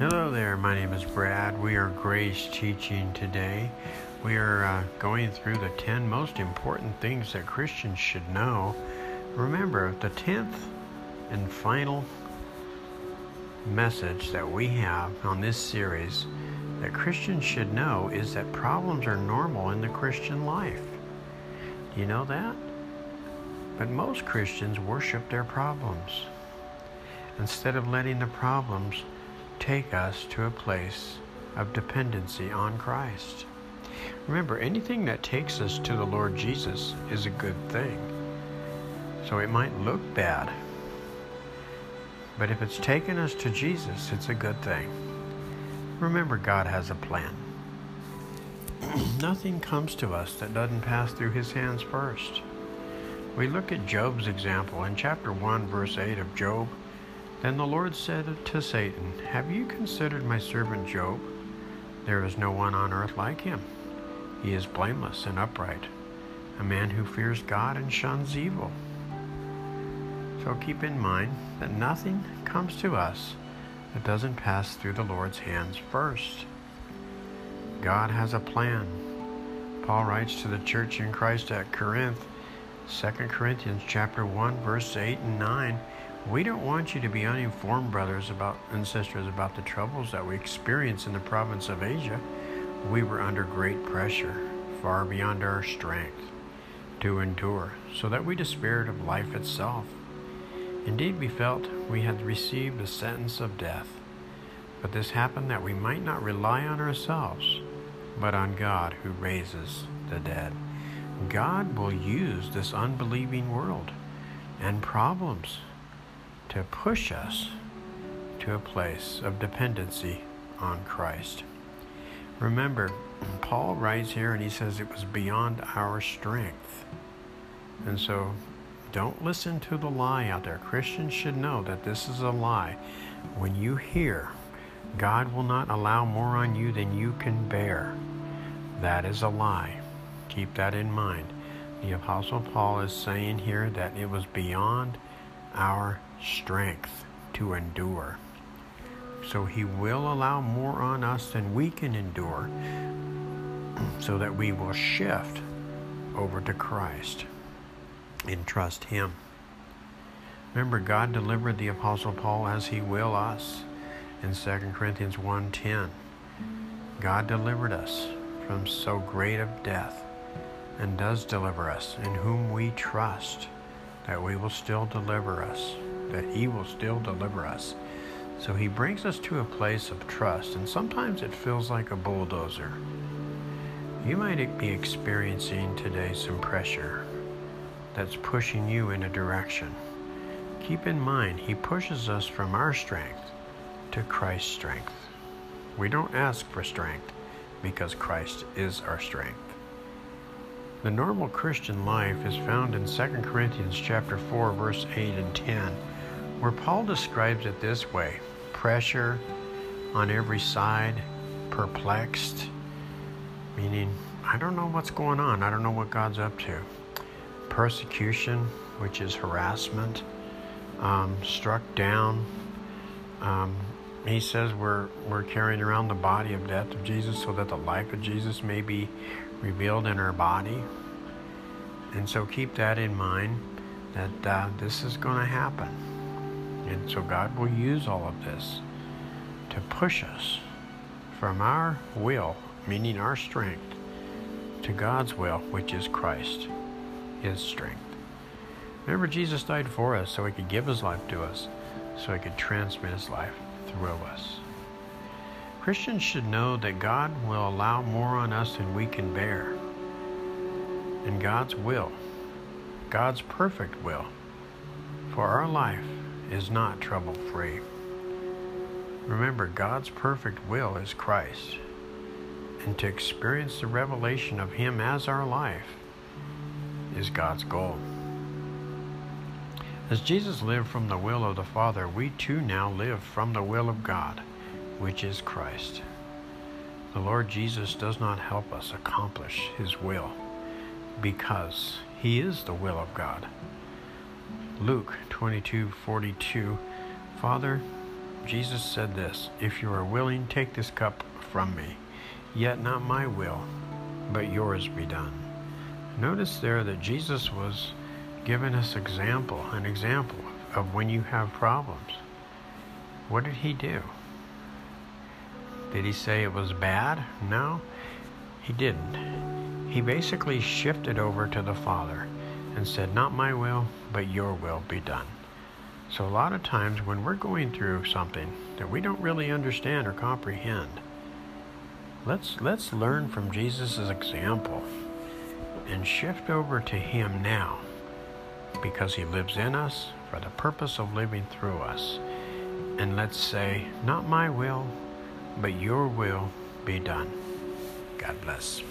Hello there, my name is Brad. We are Grace Teaching today. We are uh, going through the 10 most important things that Christians should know. Remember, the 10th and final message that we have on this series that Christians should know is that problems are normal in the Christian life. Do you know that? But most Christians worship their problems instead of letting the problems take us to a place of dependency on Christ. Remember, anything that takes us to the Lord Jesus is a good thing. So it might look bad, but if it's taken us to Jesus, it's a good thing. Remember, God has a plan. Nothing comes to us that doesn't pass through His hands first. We look at Job's example in chapter 1, verse 8 of Job. Then the Lord said to Satan, Have you considered my servant Job? There is no one on earth like him. He is blameless and upright, a man who fears God and shuns evil. So keep in mind that nothing comes to us that doesn't pass through the Lord's hands first. God has a plan. Paul writes to the church in Christ at Corinth, 2 Corinthians chapter 1 verse 8 and 9 we don't want you to be uninformed, brothers about and sisters, about the troubles that we experienced in the province of Asia. We were under great pressure, far beyond our strength, to endure, so that we despaired of life itself. Indeed, we felt we had received the sentence of death. But this happened that we might not rely on ourselves, but on God who raises the dead. God will use this unbelieving world and problems to push us to a place of dependency on Christ. Remember, Paul writes here and he says it was beyond our strength. And so don't listen to the lie out there. Christians should know that this is a lie. When you hear, God will not allow more on you than you can bear, that is a lie. Keep that in mind. The Apostle Paul is saying here that it was beyond our strength to endure. So he will allow more on us than we can endure so that we will shift over to Christ and trust him. Remember God delivered the apostle Paul as he will us in 2 Corinthians 1:10. God delivered us from so great of death and does deliver us in whom we trust that we will still deliver us that He will still deliver us. So He brings us to a place of trust, and sometimes it feels like a bulldozer. You might be experiencing today some pressure that's pushing you in a direction. Keep in mind, He pushes us from our strength to Christ's strength. We don't ask for strength because Christ is our strength. The normal Christian life is found in 2 Corinthians chapter 4 verse 8 and 10 where Paul describes it this way pressure on every side, perplexed, meaning, I don't know what's going on, I don't know what God's up to. Persecution, which is harassment, um, struck down. Um, he says we're, we're carrying around the body of death of Jesus so that the life of Jesus may be revealed in our body. And so keep that in mind that uh, this is going to happen. And so God will use all of this to push us from our will, meaning our strength, to God's will, which is Christ, His strength. Remember, Jesus died for us so He could give His life to us, so He could transmit His life through us. Christians should know that God will allow more on us than we can bear. And God's will, God's perfect will, for our life is not trouble free. Remember, God's perfect will is Christ, and to experience the revelation of Him as our life is God's goal. As Jesus lived from the will of the Father, we too now live from the will of God, which is Christ. The Lord Jesus does not help us accomplish His will because He is the will of God. Luke 22:42 Father, Jesus said this If you are willing, take this cup from me. Yet not my will, but yours be done. Notice there that Jesus was giving us example, an example of when you have problems. What did he do? Did he say it was bad? No, he didn't. He basically shifted over to the Father and said, Not my will, but your will be done. So, a lot of times when we're going through something that we don't really understand or comprehend, let's, let's learn from Jesus' example and shift over to Him now because He lives in us for the purpose of living through us. And let's say, Not my will, but your will be done. God bless.